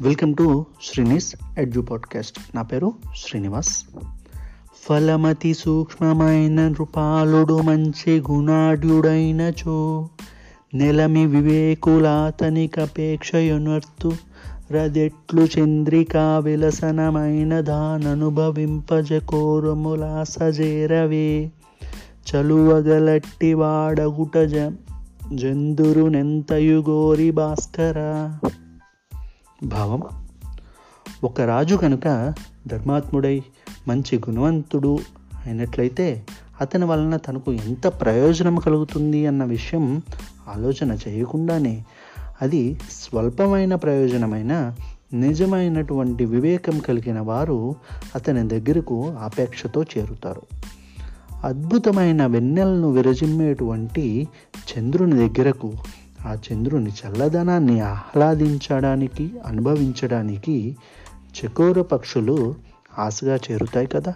Welcome to Srinis edge podcast నా పేరు శ్రీనివాస్. ఫలమతి సూక్ష్మమైన నృపాలుడు మంచి గుణాఢ్యుడైనచో నెలమి వివేకులాతనికపేక్షయునర్తు రదెట్లు చంద్రికా విలసనమైన దాననుభవింపజ కోరములా సజేరవే చలువగలట్టి వాడగుట జ జందురునెంతయు గోరి భాస్కర. భావం. ఒక రాజు కనుక ధర్మాత్ముడై మంచి గుణవంతుడు అయినట్లయితే అతని వలన తనకు ఎంత ప్రయోజనం కలుగుతుంది అన్న విషయం ఆలోచన చేయకుండానే అది స్వల్పమైన ప్రయోజనమైన నిజమైనటువంటి వివేకం కలిగిన వారు అతని దగ్గరకు ఆపేక్షతో చేరుతారు. అద్భుతమైన వెన్నెలను విరజిమ్మేటువంటి చంద్రుని దగ్గరకు ఆ చంద్రుని చల్లదనాన్ని ఆహ్లాదించడానికి అనుభవించడానికి చకోర పక్షులు ఆశగా చేరుతాయి కదా?